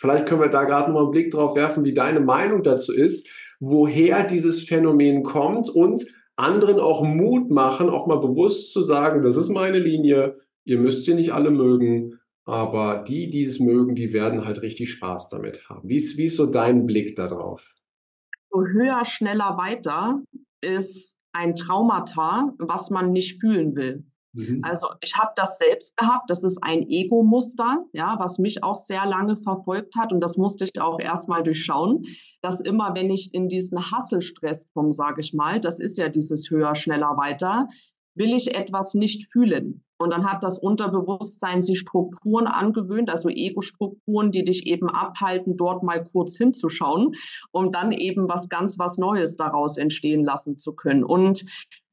Vielleicht können wir da gerade mal einen Blick drauf werfen, wie deine Meinung dazu ist, woher dieses Phänomen kommt und anderen auch Mut machen, auch mal bewusst zu sagen, das ist meine Linie, ihr müsst sie nicht alle mögen, aber die, die es mögen, die werden halt richtig Spaß damit haben. Wie ist, wie ist so dein Blick darauf? Höher, schneller, weiter ist ein Traumata, was man nicht fühlen will. Mhm. Also ich habe das selbst gehabt. Das ist ein Ego-Muster, ja, was mich auch sehr lange verfolgt hat. Und das musste ich auch erstmal durchschauen, dass immer, wenn ich in diesen Hasselstress komme, sage ich mal, das ist ja dieses höher, schneller, weiter, will ich etwas nicht fühlen. Und dann hat das Unterbewusstsein sich Strukturen angewöhnt, also Ego-Strukturen, die dich eben abhalten, dort mal kurz hinzuschauen, um dann eben was ganz was Neues daraus entstehen lassen zu können. Und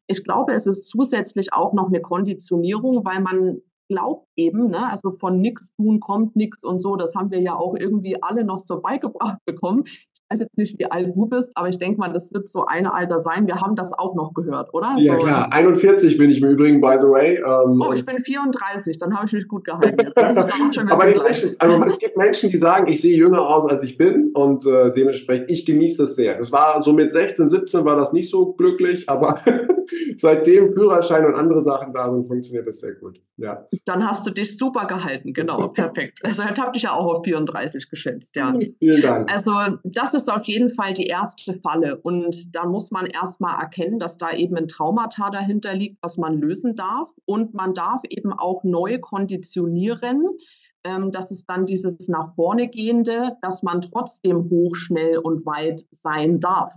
ich glaube, es ist zusätzlich auch noch eine Konditionierung, weil man glaubt eben, ne, also von nichts tun kommt nichts und so, das haben wir ja auch irgendwie alle noch so beigebracht bekommen weiß jetzt nicht, wie alt du bist, aber ich denke mal, das wird so ein Alter sein. Wir haben das auch noch gehört, oder? Ja, so, klar. 41 bin ich im Übrigen, by the way. Ähm, oh, ich bin 34, dann habe ich mich gut gehalten. Jetzt aber Menschen, also es gibt Menschen, die sagen, ich sehe jünger aus, als ich bin und äh, dementsprechend, ich genieße es sehr. Das war so mit 16, 17 war das nicht so glücklich, aber seitdem Führerschein und andere Sachen da sind, funktioniert das sehr gut. Ja. Dann hast du dich super gehalten, genau, perfekt. Also ich habe dich ja auch auf 34 geschätzt, ja. Vielen Dank. Also das ist auf jeden Fall die erste Falle und da muss man erstmal erkennen, dass da eben ein Traumata dahinter liegt, was man lösen darf und man darf eben auch neu konditionieren, ähm, das ist dann dieses nach vorne gehende, dass man trotzdem hoch, schnell und weit sein darf.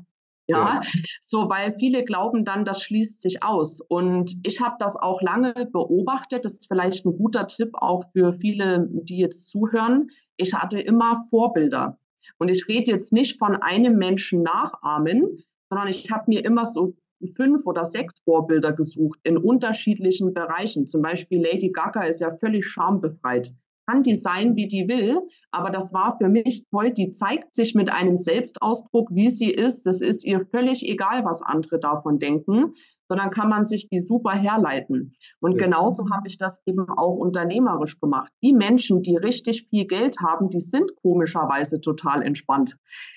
Ja, ja, so, weil viele glauben dann, das schließt sich aus. Und ich habe das auch lange beobachtet. Das ist vielleicht ein guter Tipp auch für viele, die jetzt zuhören. Ich hatte immer Vorbilder. Und ich rede jetzt nicht von einem Menschen nachahmen, sondern ich habe mir immer so fünf oder sechs Vorbilder gesucht in unterschiedlichen Bereichen. Zum Beispiel Lady Gaga ist ja völlig schambefreit kann die sein, wie die will, aber das war für mich toll. Die zeigt sich mit einem Selbstausdruck, wie sie ist. Das ist ihr völlig egal, was andere davon denken, sondern kann man sich die super herleiten. Und ja. genauso habe ich das eben auch unternehmerisch gemacht. Die Menschen, die richtig viel Geld haben, die sind komischerweise total entspannt.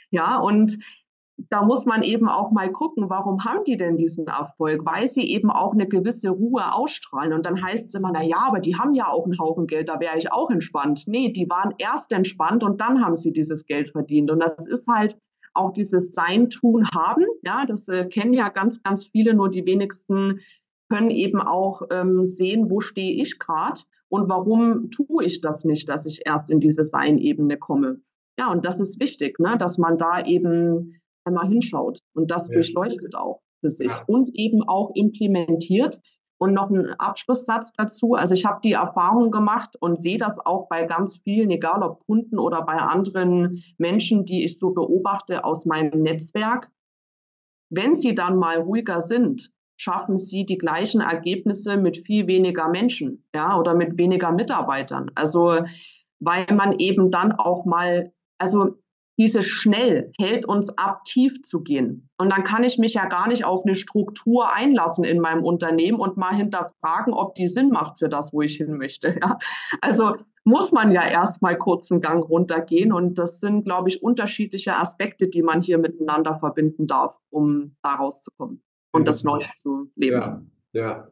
Ja, und da muss man eben auch mal gucken, warum haben die denn diesen Erfolg? Weil sie eben auch eine gewisse Ruhe ausstrahlen. Und dann heißt es immer, na ja, aber die haben ja auch einen Haufen Geld, da wäre ich auch entspannt. Nee, die waren erst entspannt und dann haben sie dieses Geld verdient. Und das ist halt auch dieses Sein, Tun, Haben. Ja, das äh, kennen ja ganz, ganz viele, nur die wenigsten können eben auch ähm, sehen, wo stehe ich gerade und warum tue ich das nicht, dass ich erst in diese Sein-Ebene komme. Ja, und das ist wichtig, ne, dass man da eben einmal hinschaut und das ja. durchleuchtet auch für sich ja. und eben auch implementiert. Und noch ein Abschlusssatz dazu. Also ich habe die Erfahrung gemacht und sehe das auch bei ganz vielen, egal ob Kunden oder bei anderen Menschen, die ich so beobachte aus meinem Netzwerk. Wenn sie dann mal ruhiger sind, schaffen sie die gleichen Ergebnisse mit viel weniger Menschen, ja, oder mit weniger Mitarbeitern. Also, weil man eben dann auch mal, also dieses schnell hält uns ab, tief zu gehen. Und dann kann ich mich ja gar nicht auf eine Struktur einlassen in meinem Unternehmen und mal hinterfragen, ob die Sinn macht für das, wo ich hin möchte. Ja? Also muss man ja erstmal kurz einen Gang runtergehen. Und das sind, glaube ich, unterschiedliche Aspekte, die man hier miteinander verbinden darf, um da rauszukommen und das Neue zu leben. Ja, ja.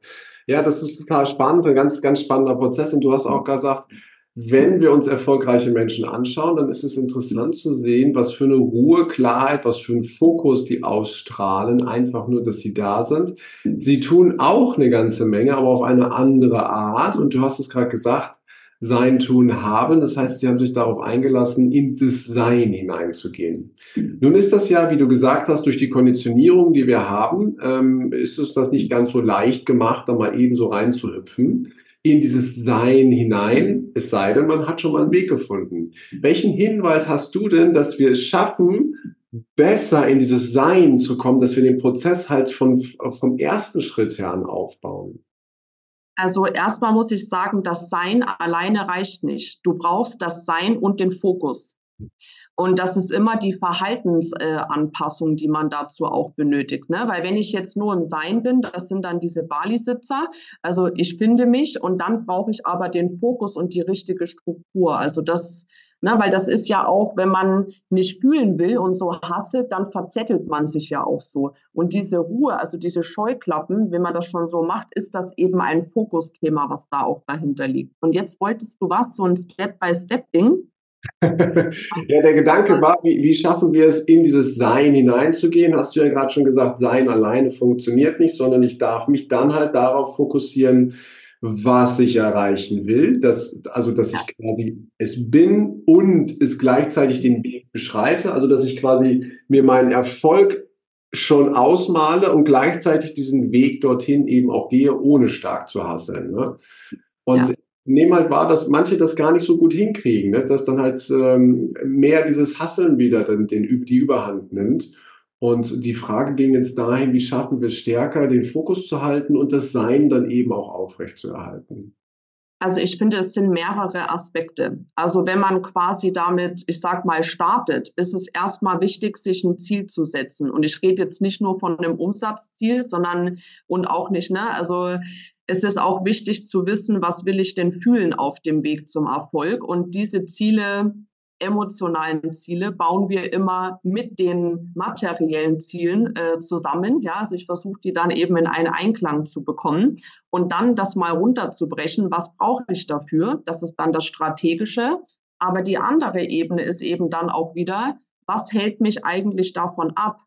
ja das ist total spannend, ein ganz, ganz spannender Prozess. Und du hast auch gesagt, wenn wir uns erfolgreiche Menschen anschauen, dann ist es interessant zu sehen, was für eine Ruhe, Klarheit, was für einen Fokus die ausstrahlen, einfach nur, dass sie da sind. Sie tun auch eine ganze Menge, aber auf eine andere Art. Und du hast es gerade gesagt, sein, tun, haben. Das heißt, sie haben sich darauf eingelassen, in das Sein hineinzugehen. Nun ist das ja, wie du gesagt hast, durch die Konditionierung, die wir haben, ähm, ist es das nicht ganz so leicht gemacht, da mal eben so reinzuhüpfen in dieses Sein hinein, es sei denn, man hat schon mal einen Weg gefunden. Welchen Hinweis hast du denn, dass wir es schaffen, besser in dieses Sein zu kommen, dass wir den Prozess halt von, vom ersten Schritt her an aufbauen? Also erstmal muss ich sagen, das Sein alleine reicht nicht. Du brauchst das Sein und den Fokus. Und das ist immer die Verhaltensanpassung, äh, die man dazu auch benötigt. Ne? Weil wenn ich jetzt nur im Sein bin, das sind dann diese Bali-Sitzer. Also ich finde mich und dann brauche ich aber den Fokus und die richtige Struktur. Also das Ne, weil das ist ja auch, wenn man nicht fühlen will und so hasselt, dann verzettelt man sich ja auch so. Und diese Ruhe, also diese Scheuklappen, wenn man das schon so macht, ist das eben ein Fokusthema, was da auch dahinter liegt. Und jetzt wolltest du was, so ein Step-by-Step-Ding. Ja, der Gedanke war, wie, wie schaffen wir es, in dieses Sein hineinzugehen? Hast du ja gerade schon gesagt, Sein alleine funktioniert nicht, sondern ich darf mich dann halt darauf fokussieren, was ich erreichen will, dass, also dass ich quasi es bin und es gleichzeitig den Weg beschreite, also dass ich quasi mir meinen Erfolg schon ausmale und gleichzeitig diesen Weg dorthin eben auch gehe, ohne stark zu hasseln. Ne? Und ja. Nehme halt wahr, dass manche das gar nicht so gut hinkriegen, ne? dass dann halt ähm, mehr dieses Hasseln wieder den, den, die Überhand nimmt. Und die Frage ging jetzt dahin, wie schaffen wir es stärker, den Fokus zu halten und das Sein dann eben auch aufrechtzuerhalten? Also ich finde, es sind mehrere Aspekte. Also wenn man quasi damit, ich sag mal, startet, ist es erstmal wichtig, sich ein Ziel zu setzen. Und ich rede jetzt nicht nur von einem Umsatzziel, sondern und auch nicht, ne? Also es ist auch wichtig zu wissen, was will ich denn fühlen auf dem Weg zum Erfolg und diese Ziele emotionalen Ziele bauen wir immer mit den materiellen Zielen äh, zusammen. Ja, also ich versuche die dann eben in einen Einklang zu bekommen und dann das mal runterzubrechen. Was brauche ich dafür? Das ist dann das Strategische. Aber die andere Ebene ist eben dann auch wieder, was hält mich eigentlich davon ab,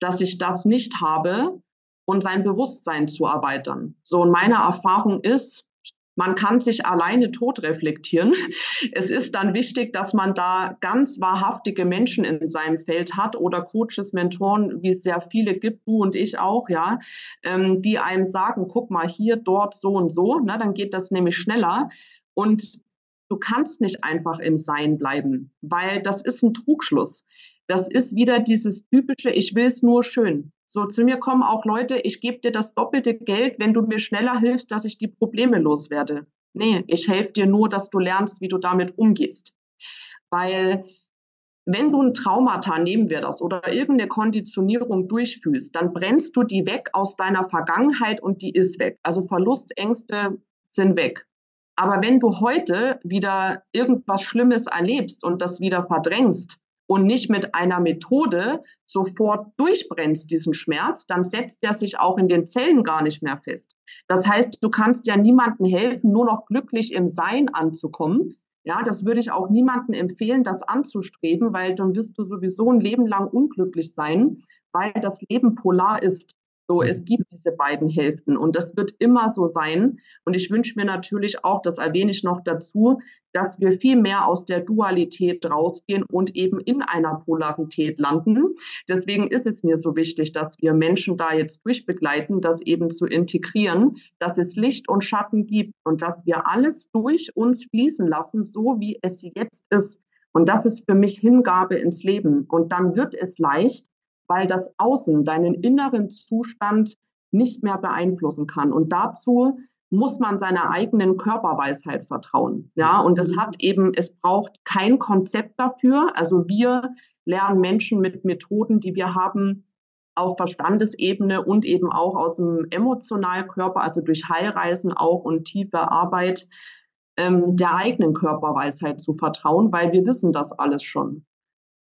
dass ich das nicht habe und sein Bewusstsein zu erweitern. So, und meine Erfahrung ist, man kann sich alleine tot reflektieren. Es ist dann wichtig, dass man da ganz wahrhaftige Menschen in seinem Feld hat oder Coaches, Mentoren, wie es sehr viele gibt, du und ich auch, ja, ähm, die einem sagen, guck mal hier, dort, so und so. Ne, dann geht das nämlich schneller. Und du kannst nicht einfach im Sein bleiben, weil das ist ein Trugschluss. Das ist wieder dieses typische, ich will es nur schön. So, zu mir kommen auch Leute, ich gebe dir das doppelte Geld, wenn du mir schneller hilfst, dass ich die Probleme loswerde. Nee, ich helfe dir nur, dass du lernst, wie du damit umgehst. Weil wenn du ein Traumata, nehmen wir das, oder irgendeine Konditionierung durchfühlst, dann brennst du die weg aus deiner Vergangenheit und die ist weg. Also Verlustängste sind weg. Aber wenn du heute wieder irgendwas Schlimmes erlebst und das wieder verdrängst, und nicht mit einer Methode sofort durchbrennst, diesen Schmerz, dann setzt er sich auch in den Zellen gar nicht mehr fest. Das heißt, du kannst ja niemandem helfen, nur noch glücklich im Sein anzukommen. Ja, das würde ich auch niemandem empfehlen, das anzustreben, weil dann wirst du sowieso ein Leben lang unglücklich sein, weil das Leben polar ist. So, es gibt diese beiden Hälften und das wird immer so sein. Und ich wünsche mir natürlich auch, das erwähne ich noch dazu, dass wir viel mehr aus der Dualität rausgehen und eben in einer Polarität landen. Deswegen ist es mir so wichtig, dass wir Menschen da jetzt durchbegleiten, das eben zu integrieren, dass es Licht und Schatten gibt und dass wir alles durch uns fließen lassen, so wie es jetzt ist. Und das ist für mich Hingabe ins Leben. Und dann wird es leicht, weil das Außen deinen inneren Zustand nicht mehr beeinflussen kann. Und dazu muss man seiner eigenen Körperweisheit vertrauen. Ja, und es hat eben, es braucht kein Konzept dafür. Also wir lernen Menschen mit Methoden, die wir haben, auf Verstandesebene und eben auch aus dem Emotionalkörper, also durch Heilreisen auch und tiefe Arbeit ähm, der eigenen Körperweisheit zu vertrauen, weil wir wissen das alles schon.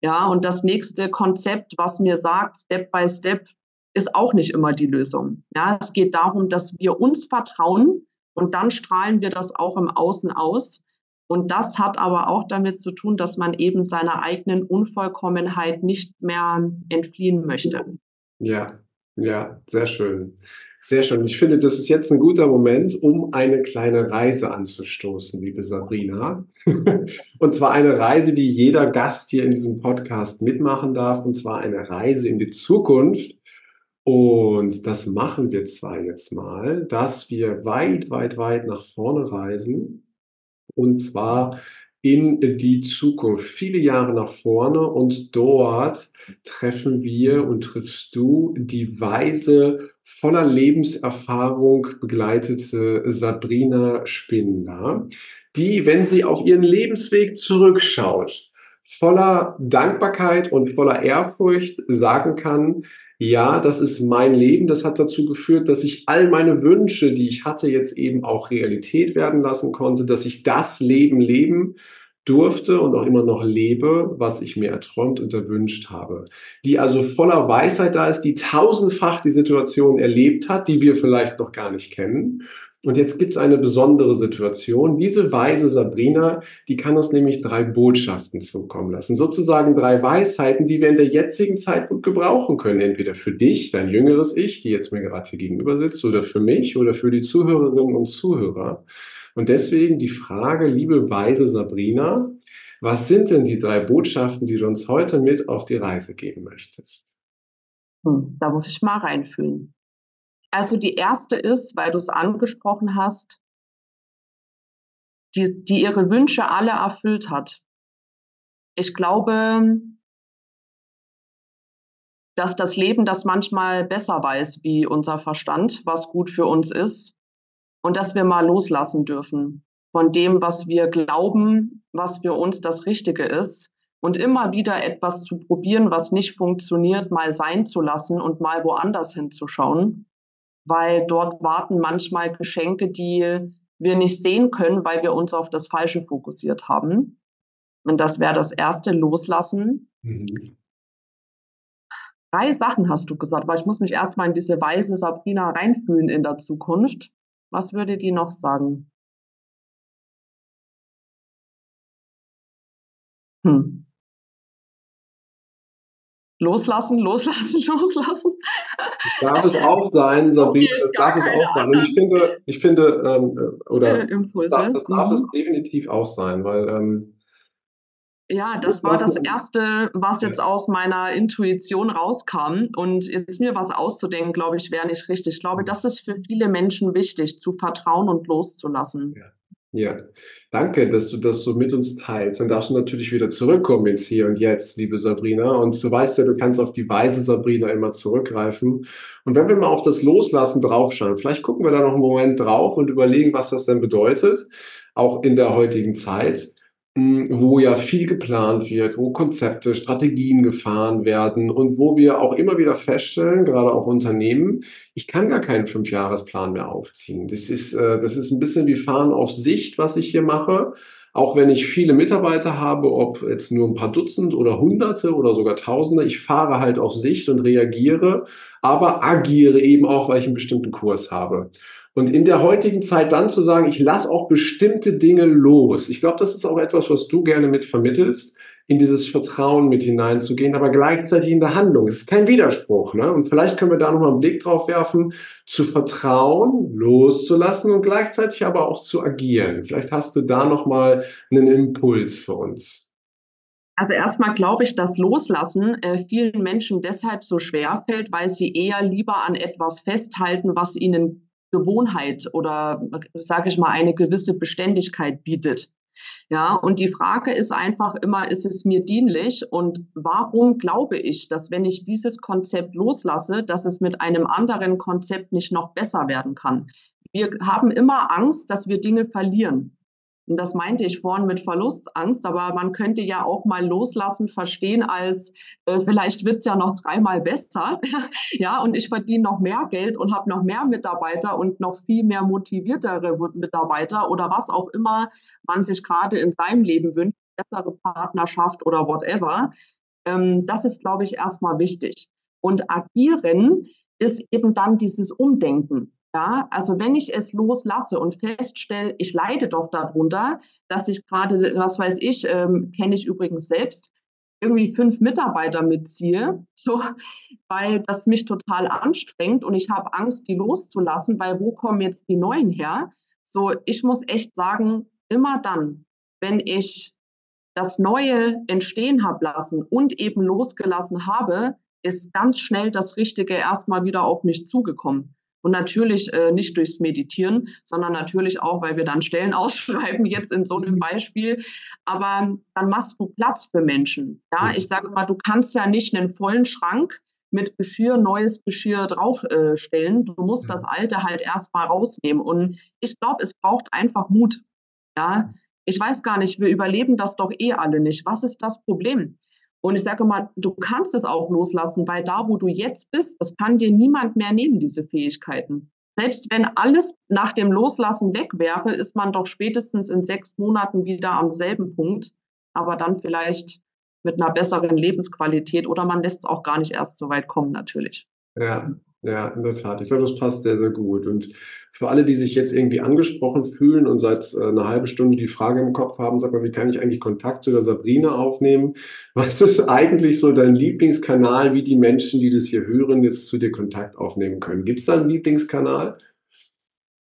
Ja, und das nächste Konzept, was mir sagt, Step by Step, ist auch nicht immer die Lösung. Ja, es geht darum, dass wir uns vertrauen und dann strahlen wir das auch im Außen aus. Und das hat aber auch damit zu tun, dass man eben seiner eigenen Unvollkommenheit nicht mehr entfliehen möchte. Ja, ja, sehr schön. Sehr schön. Ich finde, das ist jetzt ein guter Moment, um eine kleine Reise anzustoßen, liebe Sabrina. Und zwar eine Reise, die jeder Gast hier in diesem Podcast mitmachen darf. Und zwar eine Reise in die Zukunft. Und das machen wir zwar jetzt mal, dass wir weit, weit, weit nach vorne reisen. Und zwar in die Zukunft, viele Jahre nach vorne und dort treffen wir und triffst du die weise, voller Lebenserfahrung begleitete Sabrina Spindler, die, wenn sie auf ihren Lebensweg zurückschaut, voller Dankbarkeit und voller Ehrfurcht sagen kann, ja, das ist mein Leben. Das hat dazu geführt, dass ich all meine Wünsche, die ich hatte, jetzt eben auch Realität werden lassen konnte, dass ich das Leben leben durfte und auch immer noch lebe, was ich mir erträumt und erwünscht habe. Die also voller Weisheit da ist, die tausendfach die Situation erlebt hat, die wir vielleicht noch gar nicht kennen und jetzt gibt es eine besondere Situation. Diese weise Sabrina, die kann uns nämlich drei Botschaften zukommen lassen. Sozusagen drei Weisheiten, die wir in der jetzigen Zeit gut gebrauchen können. Entweder für dich, dein jüngeres Ich, die jetzt mir gerade hier gegenüber sitzt, oder für mich oder für die Zuhörerinnen und Zuhörer. Und deswegen die Frage, liebe weise Sabrina, was sind denn die drei Botschaften, die du uns heute mit auf die Reise geben möchtest? Hm, da muss ich mal reinfühlen. Also die erste ist, weil du es angesprochen hast, die, die ihre Wünsche alle erfüllt hat. Ich glaube, dass das Leben das manchmal besser weiß wie unser Verstand, was gut für uns ist und dass wir mal loslassen dürfen von dem, was wir glauben, was für uns das Richtige ist und immer wieder etwas zu probieren, was nicht funktioniert, mal sein zu lassen und mal woanders hinzuschauen weil dort warten manchmal Geschenke, die wir nicht sehen können, weil wir uns auf das Falsche fokussiert haben. Und das wäre das erste Loslassen. Mhm. Drei Sachen hast du gesagt, weil ich muss mich erstmal in diese weiße Sabrina reinfühlen in der Zukunft. Was würde die noch sagen? Hm. Loslassen, loslassen, loslassen. Darf es auch sein, Sabrina, das darf es auch sein. Und ich finde, ich finde, ähm, äh, oder das darf, das darf mhm. es definitiv auch sein, weil ähm, ja, das war das Erste, was jetzt aus meiner Intuition rauskam. Und jetzt mir was auszudenken, glaube ich, wäre nicht richtig. Ich glaube, mhm. das ist für viele Menschen wichtig, zu vertrauen und loszulassen. Ja. Ja, danke, dass du das so mit uns teilst. Dann darfst du natürlich wieder zurückkommen ins Hier und Jetzt, liebe Sabrina. Und du weißt ja, du kannst auf die weise Sabrina immer zurückgreifen. Und wenn wir mal auf das Loslassen draufschauen, vielleicht gucken wir da noch einen Moment drauf und überlegen, was das denn bedeutet, auch in der heutigen Zeit wo ja viel geplant wird, wo Konzepte, Strategien gefahren werden und wo wir auch immer wieder feststellen, gerade auch Unternehmen, ich kann gar keinen Fünfjahresplan mehr aufziehen. Das ist, äh, das ist ein bisschen wie Fahren auf Sicht, was ich hier mache. Auch wenn ich viele Mitarbeiter habe, ob jetzt nur ein paar Dutzend oder Hunderte oder sogar Tausende, ich fahre halt auf Sicht und reagiere, aber agiere eben auch, weil ich einen bestimmten Kurs habe. Und in der heutigen Zeit dann zu sagen, ich lasse auch bestimmte Dinge los. Ich glaube, das ist auch etwas, was du gerne mit vermittelst, in dieses Vertrauen mit hineinzugehen, aber gleichzeitig in der Handlung. Es ist kein Widerspruch. Ne? Und vielleicht können wir da nochmal einen Blick drauf werfen, zu vertrauen, loszulassen und gleichzeitig aber auch zu agieren. Vielleicht hast du da nochmal einen Impuls für uns. Also erstmal glaube ich, dass Loslassen äh, vielen Menschen deshalb so schwer fällt, weil sie eher lieber an etwas festhalten, was ihnen Gewohnheit oder, sage ich mal, eine gewisse Beständigkeit bietet. Ja, und die Frage ist einfach immer, ist es mir dienlich und warum glaube ich, dass wenn ich dieses Konzept loslasse, dass es mit einem anderen Konzept nicht noch besser werden kann? Wir haben immer Angst, dass wir Dinge verlieren. Und das meinte ich vorhin mit Verlustangst, aber man könnte ja auch mal loslassen, verstehen als, äh, vielleicht wird's ja noch dreimal besser, ja, und ich verdiene noch mehr Geld und habe noch mehr Mitarbeiter und noch viel mehr motiviertere Mitarbeiter oder was auch immer man sich gerade in seinem Leben wünscht, bessere Partnerschaft oder whatever. Ähm, das ist, glaube ich, erstmal wichtig. Und agieren ist eben dann dieses Umdenken. Ja, also wenn ich es loslasse und feststelle, ich leide doch darunter, dass ich gerade, was weiß ich, ähm, kenne ich übrigens selbst, irgendwie fünf Mitarbeiter mitziehe, so, weil das mich total anstrengt und ich habe Angst, die loszulassen, weil wo kommen jetzt die neuen her? So, ich muss echt sagen, immer dann, wenn ich das Neue entstehen habe lassen und eben losgelassen habe, ist ganz schnell das Richtige erstmal wieder auf mich zugekommen. Und natürlich äh, nicht durchs Meditieren, sondern natürlich auch, weil wir dann Stellen ausschreiben, jetzt in so einem mhm. Beispiel. Aber dann machst du Platz für Menschen. Ja, ich sage mal, du kannst ja nicht einen vollen Schrank mit Geschirr, neues Geschirr draufstellen. Äh, du musst das alte halt erstmal rausnehmen. Und ich glaube, es braucht einfach Mut. Ja, ich weiß gar nicht, wir überleben das doch eh alle nicht. Was ist das Problem? Und ich sage mal, du kannst es auch loslassen, weil da, wo du jetzt bist, das kann dir niemand mehr nehmen, diese Fähigkeiten. Selbst wenn alles nach dem Loslassen weg wäre, ist man doch spätestens in sechs Monaten wieder am selben Punkt, aber dann vielleicht mit einer besseren Lebensqualität oder man lässt es auch gar nicht erst so weit kommen, natürlich. Ja, ja, in der Tat. Ich glaube, das passt sehr, sehr gut. Und für alle, die sich jetzt irgendwie angesprochen fühlen und seit äh, einer halben Stunde die Frage im Kopf haben, sag mal, wie kann ich eigentlich Kontakt zu der Sabrina aufnehmen? Was ist eigentlich so dein Lieblingskanal, wie die Menschen, die das hier hören, jetzt zu dir Kontakt aufnehmen können? Gibt es da einen Lieblingskanal?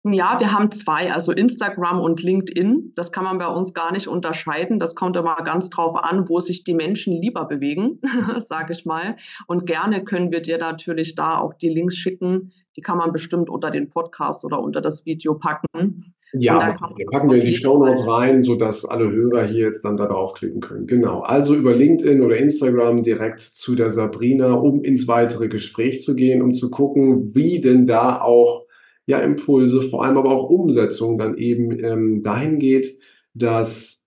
Ja, wir haben zwei, also Instagram und LinkedIn. Das kann man bei uns gar nicht unterscheiden. Das kommt immer ganz drauf an, wo sich die Menschen lieber bewegen, sage ich mal. Und gerne können wir dir natürlich da auch die Links schicken. Die kann man bestimmt unter den Podcast oder unter das Video packen. Ja, wir packen wir in die Show Notes rein, sodass alle Hörer hier jetzt dann darauf klicken können. Genau. Also über LinkedIn oder Instagram direkt zu der Sabrina, um ins weitere Gespräch zu gehen, um zu gucken, wie denn da auch ja Impulse, vor allem aber auch Umsetzung dann eben ähm, dahin geht, dass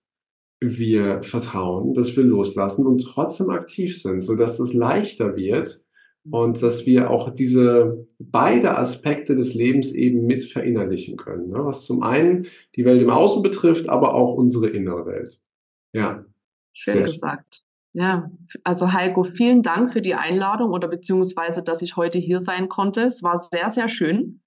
wir vertrauen, dass wir loslassen und trotzdem aktiv sind, sodass es leichter wird und dass wir auch diese beide Aspekte des Lebens eben mit verinnerlichen können. Ne? Was zum einen die Welt im Außen betrifft, aber auch unsere innere Welt. Ja. Schön gesagt. Ja, also Heiko, vielen Dank für die Einladung oder beziehungsweise, dass ich heute hier sein konnte. Es war sehr, sehr schön.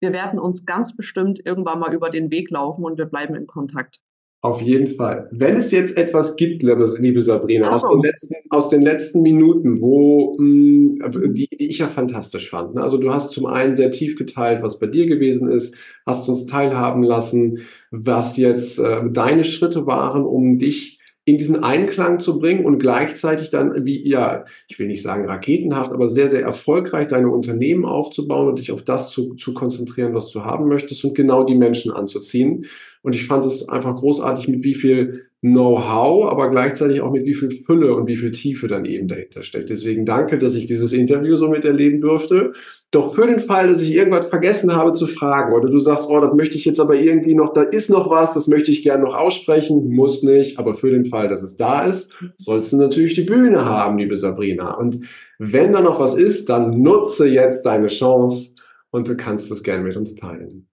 Wir werden uns ganz bestimmt irgendwann mal über den Weg laufen und wir bleiben in Kontakt. Auf jeden Fall. Wenn es jetzt etwas gibt, liebe Sabrina, so. aus, den letzten, aus den letzten Minuten, wo mh, mm, die, die ich ja fantastisch fand. Ne? Also du hast zum einen sehr tief geteilt, was bei dir gewesen ist, hast uns teilhaben lassen, was jetzt äh, deine Schritte waren, um dich in diesen Einklang zu bringen und gleichzeitig dann, wie, ja, ich will nicht sagen raketenhaft, aber sehr, sehr erfolgreich deine Unternehmen aufzubauen und dich auf das zu, zu konzentrieren, was du haben möchtest und genau die Menschen anzuziehen. Und ich fand es einfach großartig, mit wie viel Know-how, aber gleichzeitig auch mit wie viel Fülle und wie viel Tiefe dann eben dahinter steckt. Deswegen danke, dass ich dieses Interview so miterleben durfte. Doch für den Fall, dass ich irgendwas vergessen habe zu fragen oder du sagst, oh, das möchte ich jetzt aber irgendwie noch, da ist noch was, das möchte ich gerne noch aussprechen, muss nicht, aber für den Fall, dass es da ist, sollst du natürlich die Bühne haben, liebe Sabrina. Und wenn da noch was ist, dann nutze jetzt deine Chance und du kannst es gerne mit uns teilen.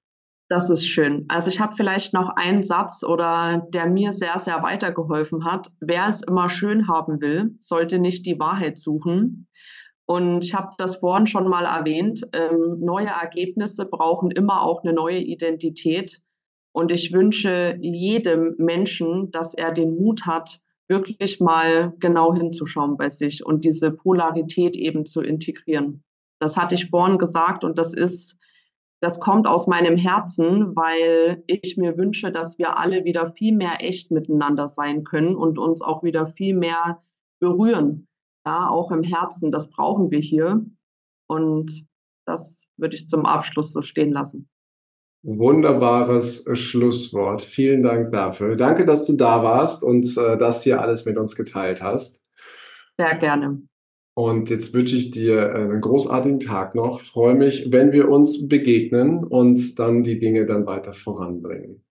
Das ist schön. Also ich habe vielleicht noch einen Satz oder der mir sehr, sehr weitergeholfen hat. Wer es immer schön haben will, sollte nicht die Wahrheit suchen. Und ich habe das vorhin schon mal erwähnt. Ähm, neue Ergebnisse brauchen immer auch eine neue Identität. Und ich wünsche jedem Menschen, dass er den Mut hat, wirklich mal genau hinzuschauen bei sich und diese Polarität eben zu integrieren. Das hatte ich vorhin gesagt und das ist das kommt aus meinem Herzen, weil ich mir wünsche, dass wir alle wieder viel mehr echt miteinander sein können und uns auch wieder viel mehr berühren. Ja, auch im Herzen. Das brauchen wir hier. Und das würde ich zum Abschluss so stehen lassen. Wunderbares Schlusswort. Vielen Dank dafür. Danke, dass du da warst und äh, das hier alles mit uns geteilt hast. Sehr gerne. Und jetzt wünsche ich dir einen großartigen Tag noch. Freue mich, wenn wir uns begegnen und dann die Dinge dann weiter voranbringen.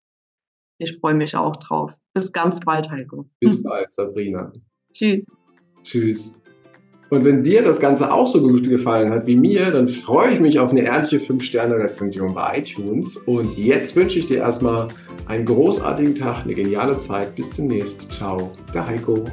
Ich freue mich auch drauf. Bis ganz bald, Heiko. Bis bald, Sabrina. Tschüss. Tschüss. Und wenn dir das Ganze auch so gut gefallen hat wie mir, dann freue ich mich auf eine ehrliche 5-Sterne-Rezension bei iTunes. Und jetzt wünsche ich dir erstmal einen großartigen Tag, eine geniale Zeit. Bis demnächst. Ciao, der Heiko.